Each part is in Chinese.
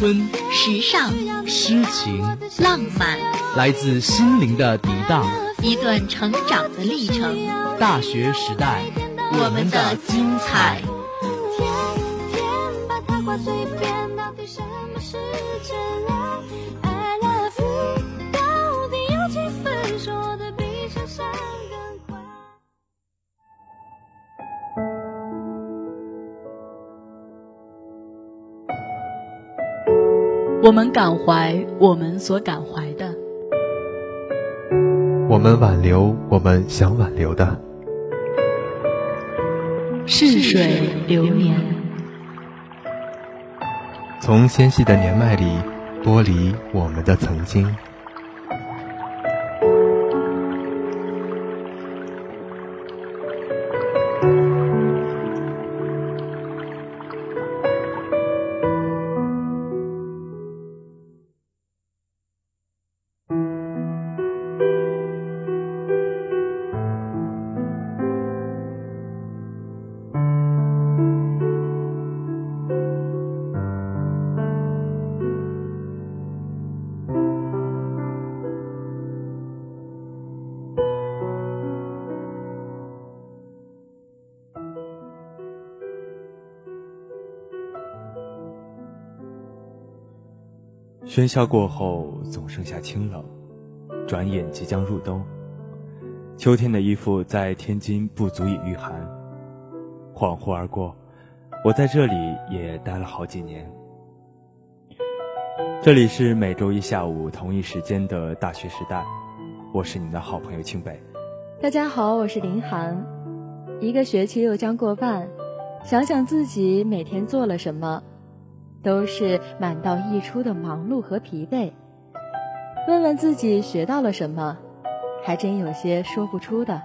春、时尚、诗情、浪漫，来自心灵的涤荡，一段成长的历程。大学时代，我们的精彩。我们感怀我们所感怀的，我们挽留我们想挽留的。逝水流年，从纤细的年迈里剥离我们的曾经。喧嚣过后，总剩下清冷。转眼即将入冬，秋天的衣服在天津不足以御寒。恍惚而过，我在这里也待了好几年。这里是每周一下午同一时间的大学时代，我是你的好朋友清北。大家好，我是林涵。一个学期又将过半，想想自己每天做了什么。都是满到溢出的忙碌和疲惫。问问自己学到了什么，还真有些说不出的。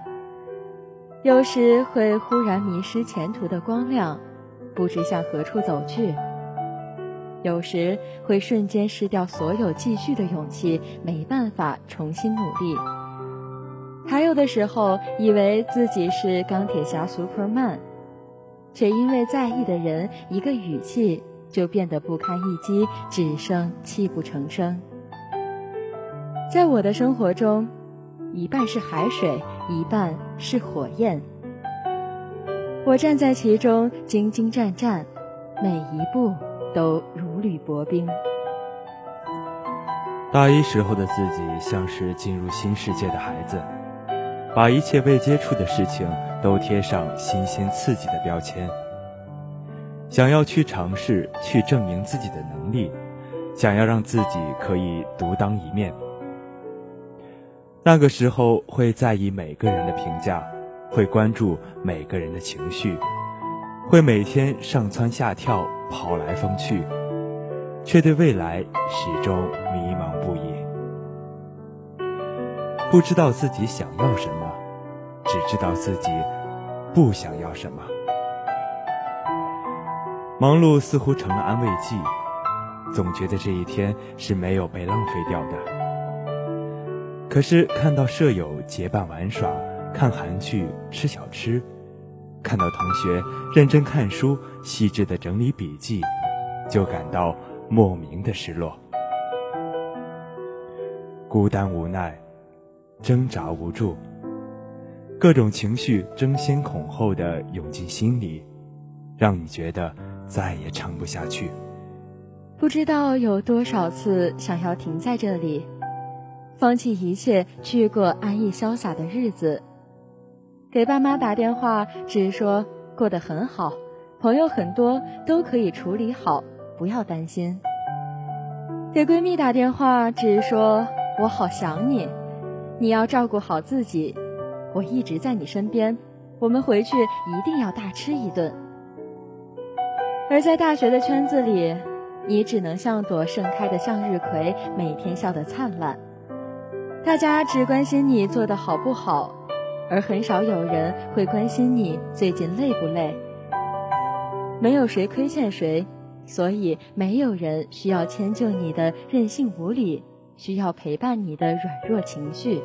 有时会忽然迷失前途的光亮，不知向何处走去；有时会瞬间失掉所有继续的勇气，没办法重新努力。还有的时候，以为自己是钢铁侠 Superman，却因为在意的人一个语气。就变得不堪一击，只剩泣不成声。在我的生活中，一半是海水，一半是火焰。我站在其中，兢兢战战，每一步都如履薄冰。大一时候的自己，像是进入新世界的孩子，把一切未接触的事情都贴上新鲜刺激的标签。想要去尝试，去证明自己的能力，想要让自己可以独当一面。那个时候会在意每个人的评价，会关注每个人的情绪，会每天上蹿下跳，跑来疯去，却对未来始终迷茫不已。不知道自己想要什么，只知道自己不想要什么。忙碌似乎成了安慰剂，总觉得这一天是没有被浪费掉的。可是看到舍友结伴玩耍、看韩剧、吃小吃，看到同学认真看书、细致的整理笔记，就感到莫名的失落、孤单、无奈、挣扎、无助，各种情绪争先恐后的涌进心里，让你觉得。再也撑不下去。不知道有多少次想要停在这里，放弃一切，去过安逸潇洒的日子。给爸妈打电话，只说过得很好，朋友很多，都可以处理好，不要担心。给闺蜜打电话，只说我好想你，你要照顾好自己，我一直在你身边，我们回去一定要大吃一顿。而在大学的圈子里，你只能像朵盛开的向日葵，每天笑得灿烂。大家只关心你做的好不好，而很少有人会关心你最近累不累。没有谁亏欠谁，所以没有人需要迁就你的任性无理，需要陪伴你的软弱情绪。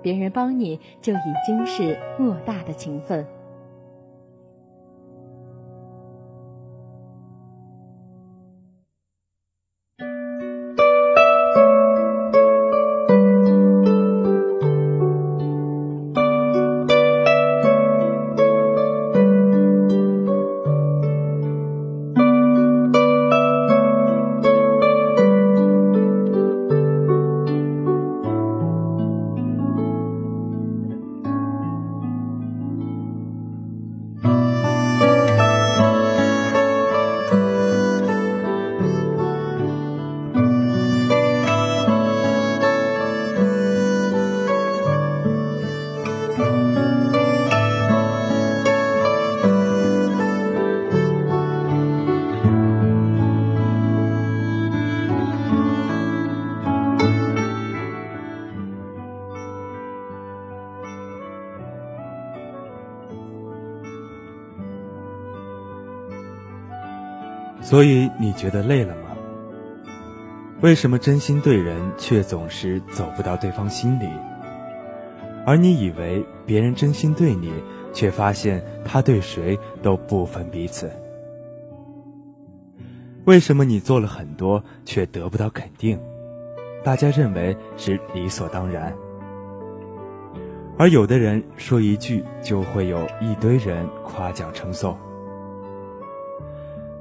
别人帮你就已经是莫大的情分。所以你觉得累了吗？为什么真心对人却总是走不到对方心里？而你以为别人真心对你，却发现他对谁都不分彼此？为什么你做了很多却得不到肯定？大家认为是理所当然，而有的人说一句就会有一堆人夸奖称颂。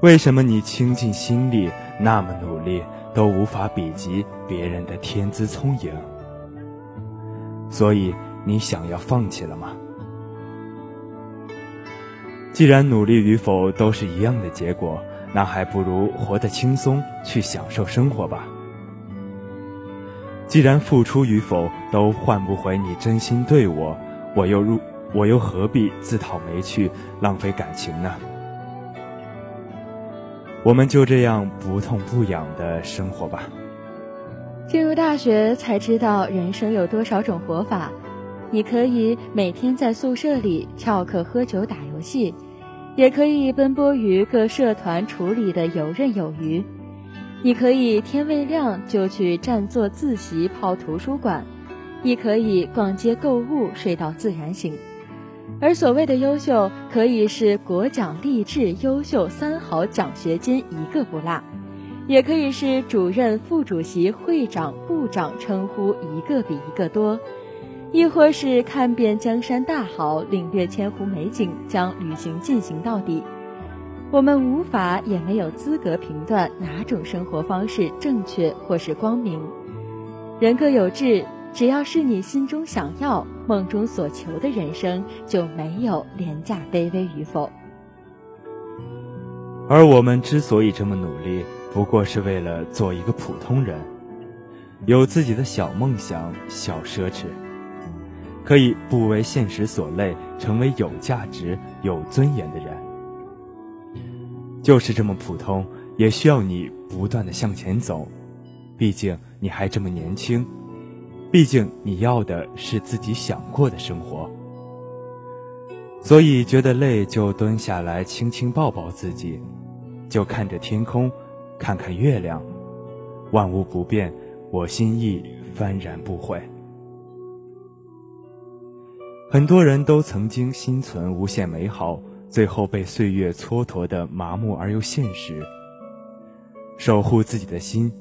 为什么你倾尽心力那么努力都无法比及别人的天资聪颖？所以你想要放弃了吗？既然努力与否都是一样的结果，那还不如活得轻松，去享受生活吧。既然付出与否都换不回你真心对我，我又如我又何必自讨没趣，浪费感情呢？我们就这样不痛不痒的生活吧。进入大学才知道人生有多少种活法。你可以每天在宿舍里翘课喝酒打游戏，也可以奔波于各社团处理的游刃有余。你可以天未亮就去占座自习泡图书馆，亦可以逛街购物睡到自然醒。而所谓的优秀，可以是国奖励志优秀三好奖学金一个不落，也可以是主任、副主席、会长、部长称呼一个比一个多，亦或是看遍江山大好，领略千湖美景，将旅行进行到底。我们无法也没有资格评断哪种生活方式正确或是光明，人各有志。只要是你心中想要、梦中所求的人生，就没有廉价卑微与否。而我们之所以这么努力，不过是为了做一个普通人，有自己的小梦想、小奢侈，可以不为现实所累，成为有价值、有尊严的人。就是这么普通，也需要你不断的向前走，毕竟你还这么年轻。毕竟你要的是自己想过的生活，所以觉得累就蹲下来轻轻抱抱自己，就看着天空，看看月亮，万物不变，我心意幡然不悔。很多人都曾经心存无限美好，最后被岁月蹉跎的麻木而又现实。守护自己的心，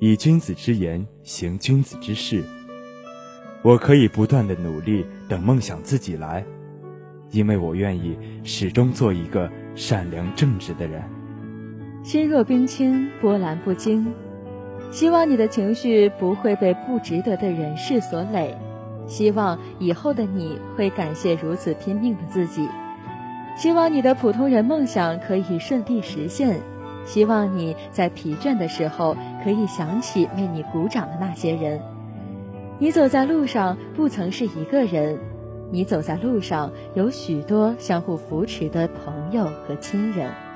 以君子之言行君子之事。我可以不断的努力，等梦想自己来，因为我愿意始终做一个善良正直的人。心若冰清，波澜不惊。希望你的情绪不会被不值得的人事所累。希望以后的你会感谢如此拼命的自己。希望你的普通人梦想可以顺利实现。希望你在疲倦的时候可以想起为你鼓掌的那些人。你走在路上，不曾是一个人。你走在路上，有许多相互扶持的朋友和亲人。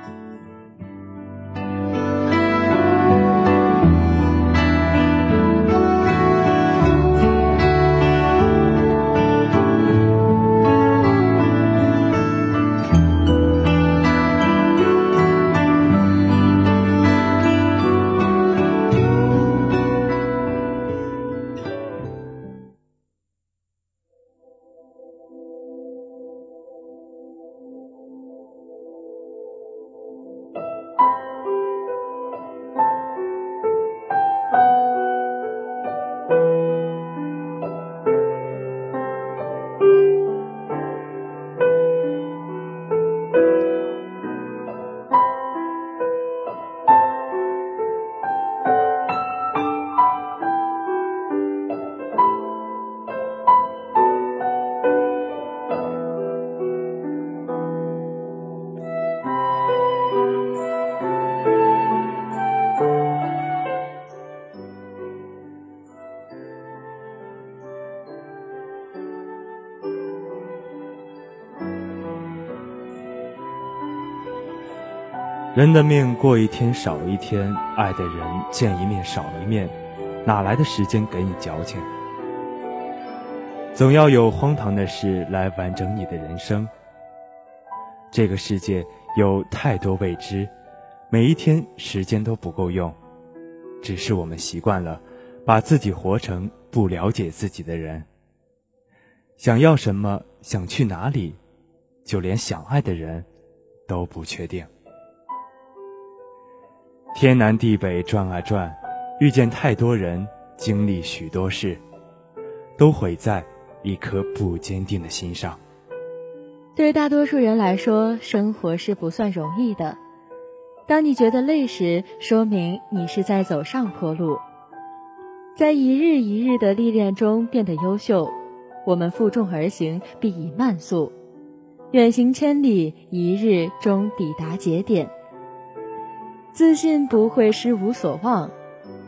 人的命过一天少一天，爱的人见一面少一面，哪来的时间给你矫情？总要有荒唐的事来完整你的人生。这个世界有太多未知，每一天时间都不够用，只是我们习惯了把自己活成不了解自己的人。想要什么，想去哪里，就连想爱的人都不确定。天南地北转啊转，遇见太多人，经历许多事，都毁在一颗不坚定的心上。对大多数人来说，生活是不算容易的。当你觉得累时，说明你是在走上坡路，在一日一日的历练中变得优秀。我们负重而行，必以慢速，远行千里，一日终抵达节点。自信不会失无所望，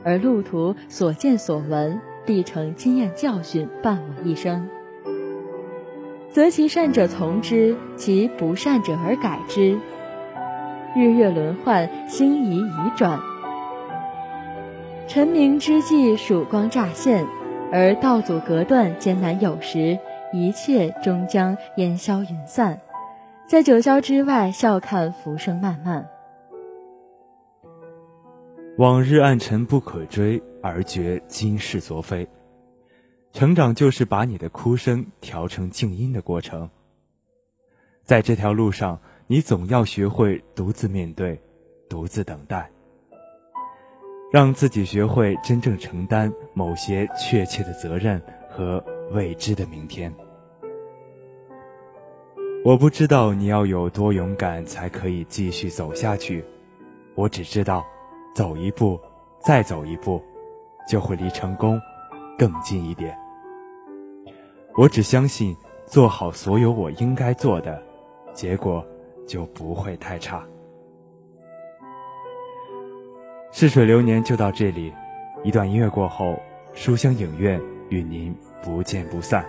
而路途所见所闻必成经验教训，伴我一生。择其善者从之，其不善者而改之。日月轮换，星移移转。晨明之际，曙光乍现，而道阻隔断，艰难有时，一切终将烟消云散。在九霄之外，笑看浮生漫漫。往日暗尘不可追，而觉今是昨非。成长就是把你的哭声调成静音的过程。在这条路上，你总要学会独自面对，独自等待，让自己学会真正承担某些确切的责任和未知的明天。我不知道你要有多勇敢才可以继续走下去，我只知道。走一步，再走一步，就会离成功更近一点。我只相信，做好所有我应该做的，结果就不会太差。似水流年就到这里，一段音乐过后，书香影院与您不见不散。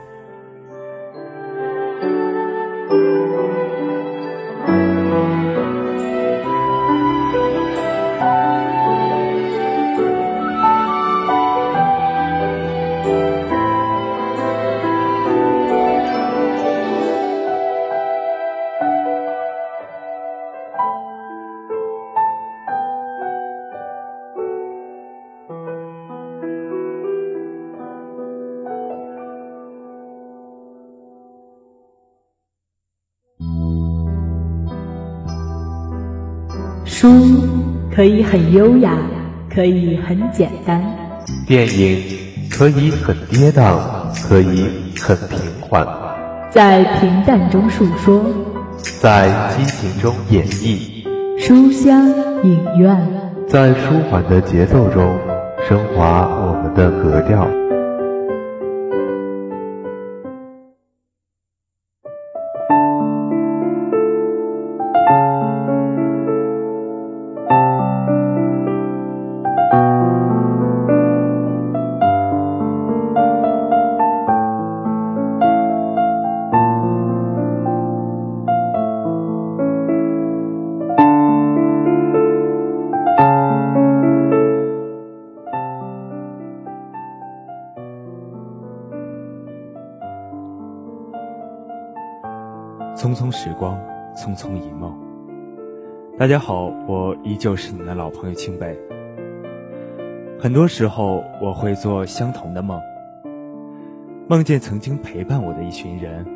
可以很优雅，可以很简单；电影可以很跌宕，可以很平缓。在平淡中述说，在激情中演绎。书香影院，在舒缓的节奏中升华我们的格调。大家好，我依旧是你的老朋友清北。很多时候，我会做相同的梦，梦见曾经陪伴我的一群人，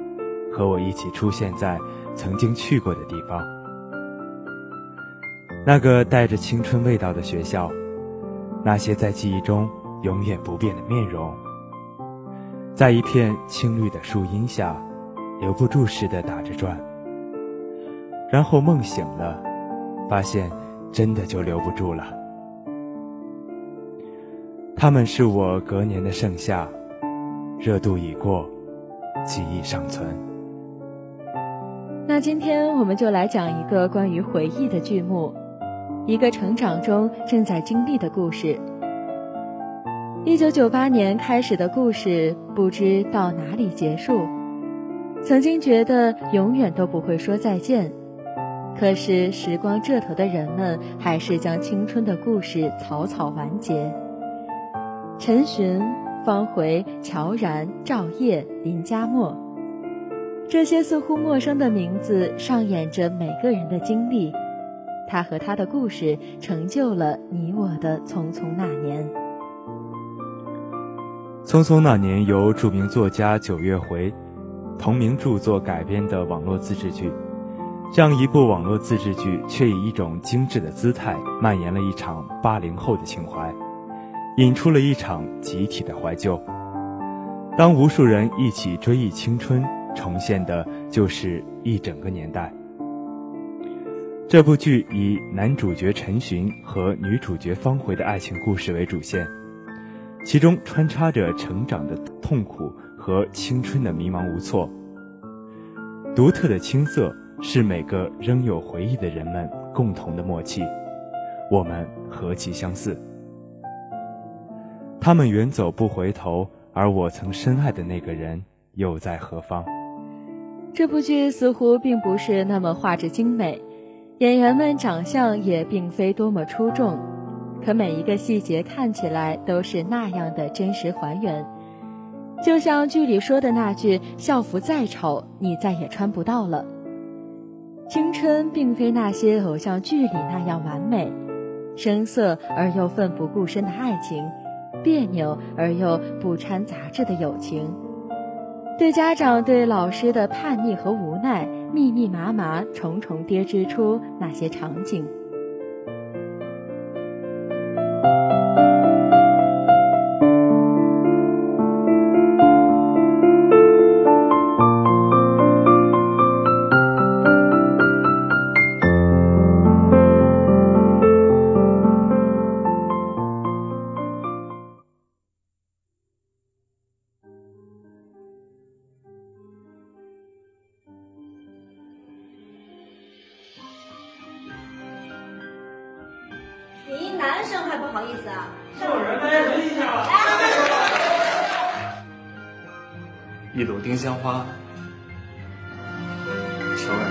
和我一起出现在曾经去过的地方。那个带着青春味道的学校，那些在记忆中永远不变的面容，在一片青绿的树荫下。留不住似的打着转，然后梦醒了，发现真的就留不住了。他们是我隔年的盛夏，热度已过，记忆尚存。那今天我们就来讲一个关于回忆的剧目，一个成长中正在经历的故事。一九九八年开始的故事，不知到哪里结束。曾经觉得永远都不会说再见，可是时光这头的人们，还是将青春的故事草草完结。陈寻、方回、乔然、赵烨、林佳墨，这些似乎陌生的名字，上演着每个人的经历。他和他的故事，成就了你我的《匆匆那年》。《匆匆那年》由著名作家九月回同名著作改编的网络自制剧，这样一部网络自制剧，却以一种精致的姿态，蔓延了一场八零后的情怀，引出了一场集体的怀旧。当无数人一起追忆青春，重现的就是一整个年代。这部剧以男主角陈寻和女主角方茴的爱情故事为主线。其中穿插着成长的痛苦和青春的迷茫无措，独特的青涩是每个仍有回忆的人们共同的默契。我们何其相似！他们远走不回头，而我曾深爱的那个人又在何方？这部剧似乎并不是那么画质精美，演员们长相也并非多么出众。可每一个细节看起来都是那样的真实还原，就像剧里说的那句：“校服再丑，你再也穿不到了。”青春并非那些偶像剧里那样完美，生涩而又奋不顾身的爱情，别扭而又不掺杂质的友情，对家长对老师的叛逆和无奈，密密麻麻，重重叠织出那些场景。香花，手染。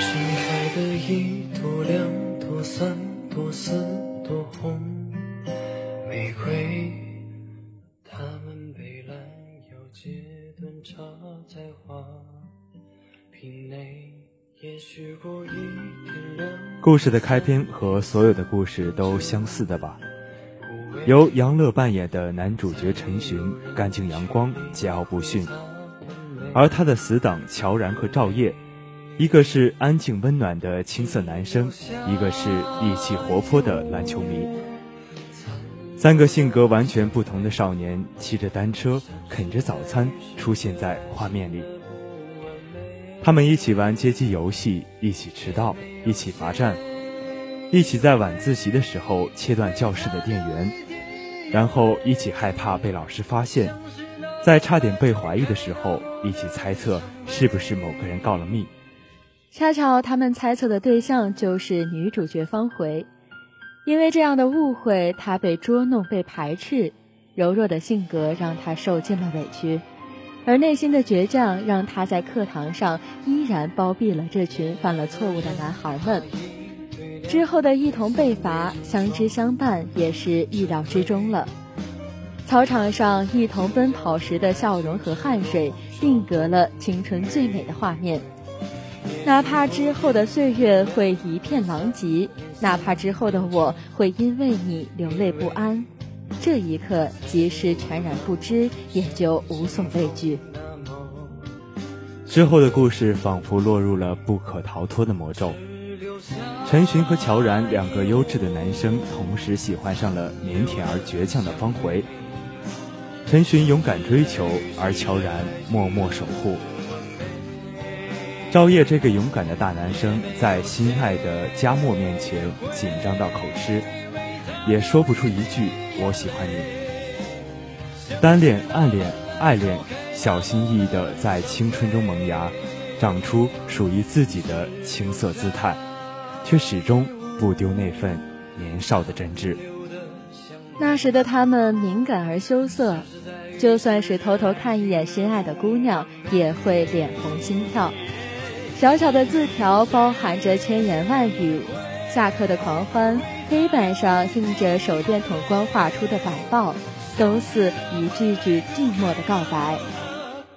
盛开的一朵、两朵、三朵、四朵红玫瑰，它们被拦腰截断，插在花瓶内。也许过一天两。故事的开篇和所有的故事都相似的吧。由杨乐扮演的男主角陈寻，干净阳光，桀骜不驯；而他的死党乔然和赵烨，一个是安静温暖的青涩男生，一个是意气活泼的篮球迷。三个性格完全不同的少年，骑着单车，啃着早餐，出现在画面里。他们一起玩街机游戏，一起迟到，一起罚站，一起在晚自习的时候切断教室的电源。然后一起害怕被老师发现，在差点被怀疑的时候，一起猜测是不是某个人告了密。恰巧他们猜测的对象就是女主角方回，因为这样的误会，她被捉弄、被排斥，柔弱的性格让她受尽了委屈，而内心的倔强让她在课堂上依然包庇了这群犯了错误的男孩们。之后的一同被罚，相知相伴也是意料之中了。操场上一同奔跑时的笑容和汗水，定格了青春最美的画面。哪怕之后的岁月会一片狼藉，哪怕之后的我会因为你流泪不安，这一刻即使全然不知，也就无所畏惧。之后的故事仿佛落入了不可逃脱的魔咒。陈寻和乔然两个优质的男生同时喜欢上了腼腆而倔强的方茴。陈寻勇敢追求，而乔然默默守护。赵烨这个勇敢的大男生，在心爱的佳墨面前紧张到口吃，也说不出一句“我喜欢你”。单恋、暗恋、爱恋，小心翼翼地在青春中萌芽，长出属于自己的青涩姿态。却始终不丢那份年少的真挚。那时的他们敏感而羞涩，就算是偷偷看一眼心爱的姑娘，也会脸红心跳。小小的字条包含着千言万语。下课的狂欢，黑板上印着手电筒光画出的海报，都似一句句寂寞的告白。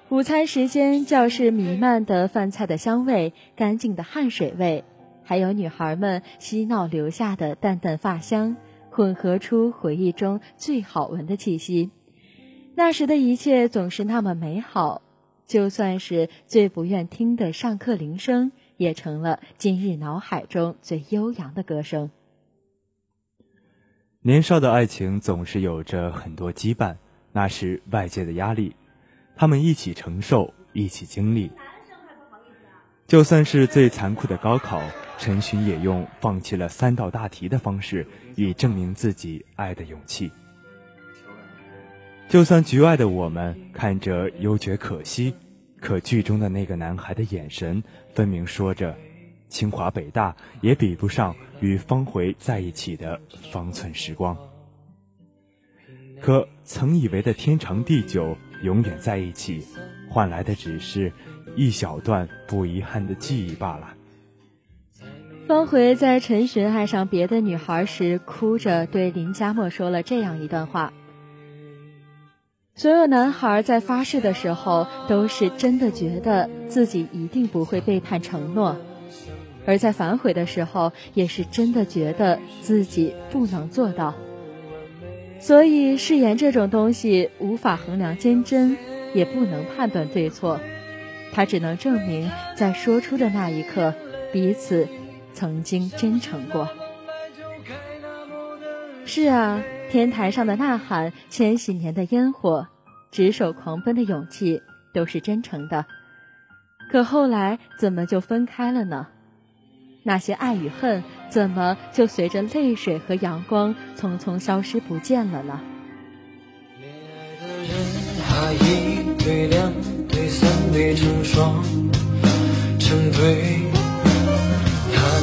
午餐时间，教室弥漫的饭菜的香味，干净的汗水味，还有女孩们嬉闹留下的淡淡发香，混合出回忆中最好闻的气息。那时的一切总是那么美好，就算是最不愿听的上课铃声。也成了今日脑海中最悠扬的歌声。年少的爱情总是有着很多羁绊，那是外界的压力，他们一起承受，一起经历。就算是最残酷的高考，陈寻也用放弃了三道大题的方式，以证明自己爱的勇气。就算局外的我们看着又觉可惜。可剧中的那个男孩的眼神，分明说着，清华北大也比不上与方茴在一起的方寸时光。可曾以为的天长地久，永远在一起，换来的只是一小段不遗憾的记忆罢了。方茴在陈寻爱上别的女孩时，哭着对林佳默说了这样一段话。所有男孩在发誓的时候，都是真的觉得自己一定不会背叛承诺；而在反悔的时候，也是真的觉得自己不能做到。所以，誓言这种东西无法衡量坚贞，也不能判断对错，它只能证明在说出的那一刻，彼此曾经真诚过。是啊。天台上的呐喊，千禧年的烟火，执手狂奔的勇气，都是真诚的。可后来怎么就分开了呢？那些爱与恨，怎么就随着泪水和阳光匆匆消失不见了呢？一对两对三对成双成对，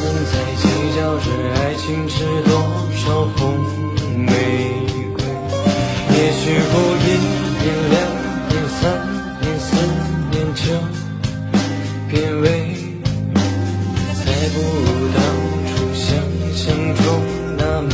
们在计较着爱情值多少红。玫瑰，也许过一年、两年、三年、四年，就变味，再不如当初想象中那么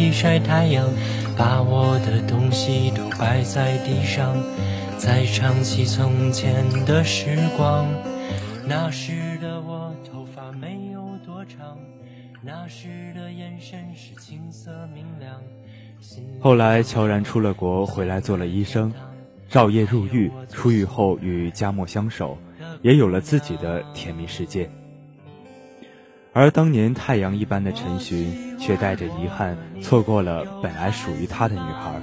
一晒太阳，把我的东西都摆在地上，再唱起从前的时光。那时的我头发没有多长。那时的眼神是青色明亮。后来悄然出了国，回来做了医生，赵烨入狱，出狱后与佳默相守，也有了自己的甜蜜世界。而当年太阳一般的陈寻，却带着遗憾错过了本来属于他的女孩。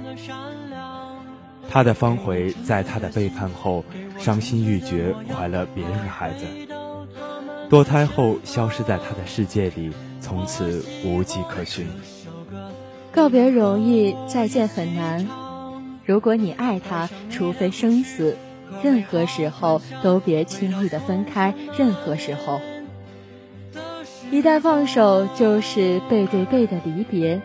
他的方茴在他的背叛后，伤心欲绝，怀了别人的孩子，堕胎后消失在他的世界里。从此无迹可寻。告别容易，再见很难。如果你爱他，除非生死，任何时候都别轻易的分开。任何时候，一旦放手，就是背对背的离别。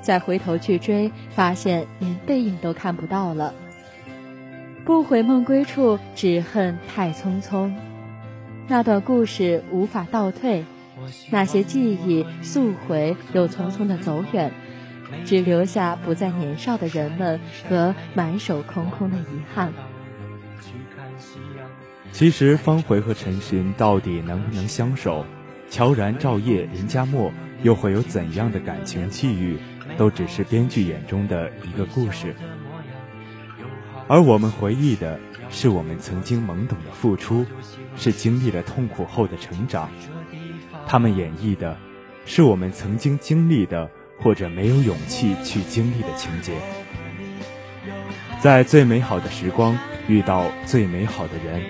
再回头去追，发现连背影都看不到了。不悔梦归处，只恨太匆匆。那段故事无法倒退。那些记忆速回又匆匆的走远，只留下不再年少的人们和满手空空的遗憾。其实方茴和陈寻到底能不能相守，乔然、赵烨、林佳墨又会有怎样的感情际遇，都只是编剧眼中的一个故事。而我们回忆的是我们曾经懵懂的付出，是经历了痛苦后的成长。他们演绎的是我们曾经经历的或者没有勇气去经历的情节。在最美好的时光遇到最美好的人，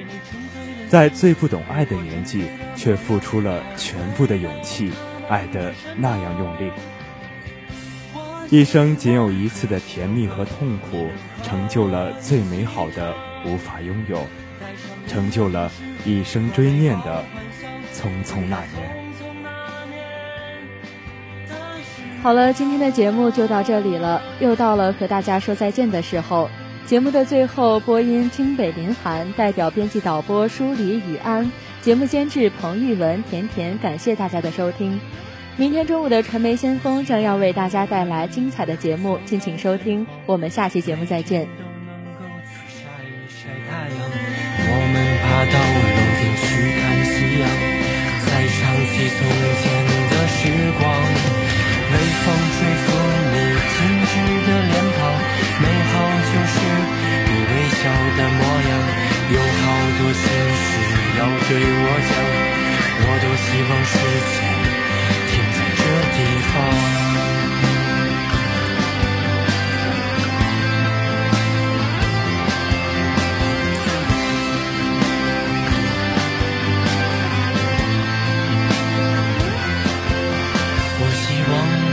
在最不懂爱的年纪却付出了全部的勇气，爱的那样用力。一生仅有一次的甜蜜和痛苦，成就了最美好的无法拥有，成就了一生追念的匆匆那年。好了，今天的节目就到这里了，又到了和大家说再见的时候。节目的最后，播音清北林寒代表编辑导播梳理雨安，节目监制彭玉文、甜甜，感谢大家的收听。明天中午的传媒先锋将要为大家带来精彩的节目，敬请收听。我们下期节目再见。我们爬到楼顶去看夕阳，再唱起从前的时光。微风吹拂微笑的模样。有好多心事要对我讲，我多希望时间停在这。地方。我希望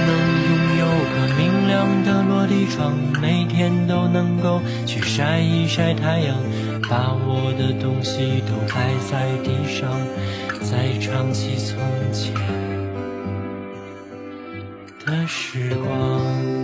能拥有个明亮的落地窗，每天都能够晒一晒太阳，把我的东西都摆在地上，再唱起从前。的时光。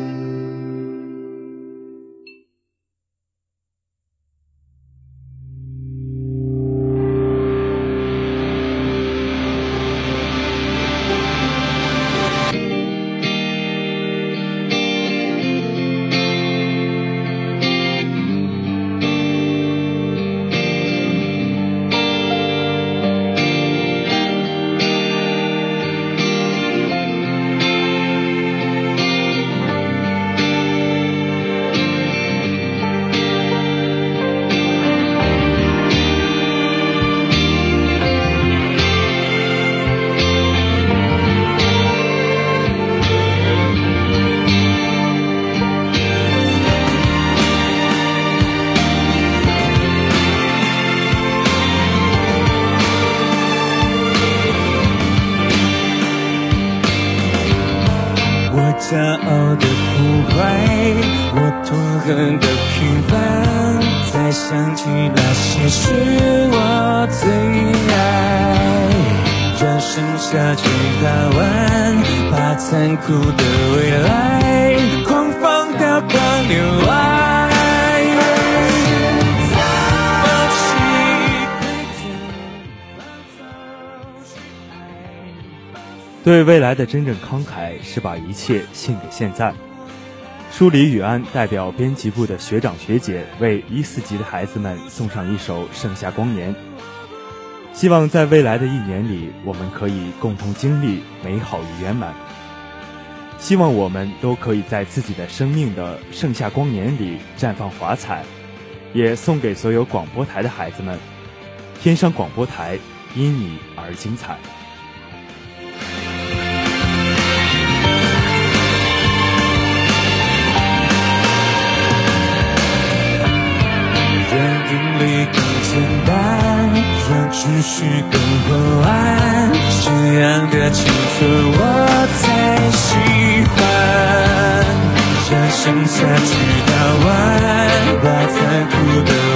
去打完，把残酷的未来狂放到光流外。对未来的真正慷慨，是把一切献给现在。梳理雨安代表编辑部的学长学姐，为一四级的孩子们送上一首《盛夏光年》。希望在未来的一年里，我们可以共同经历美好与圆满。希望我们都可以在自己的生命的盛夏光年里绽放华彩。也送给所有广播台的孩子们，天上广播台因你而精彩。只是更混乱，这样的青春我才喜欢。让剩下去打完，把残酷的。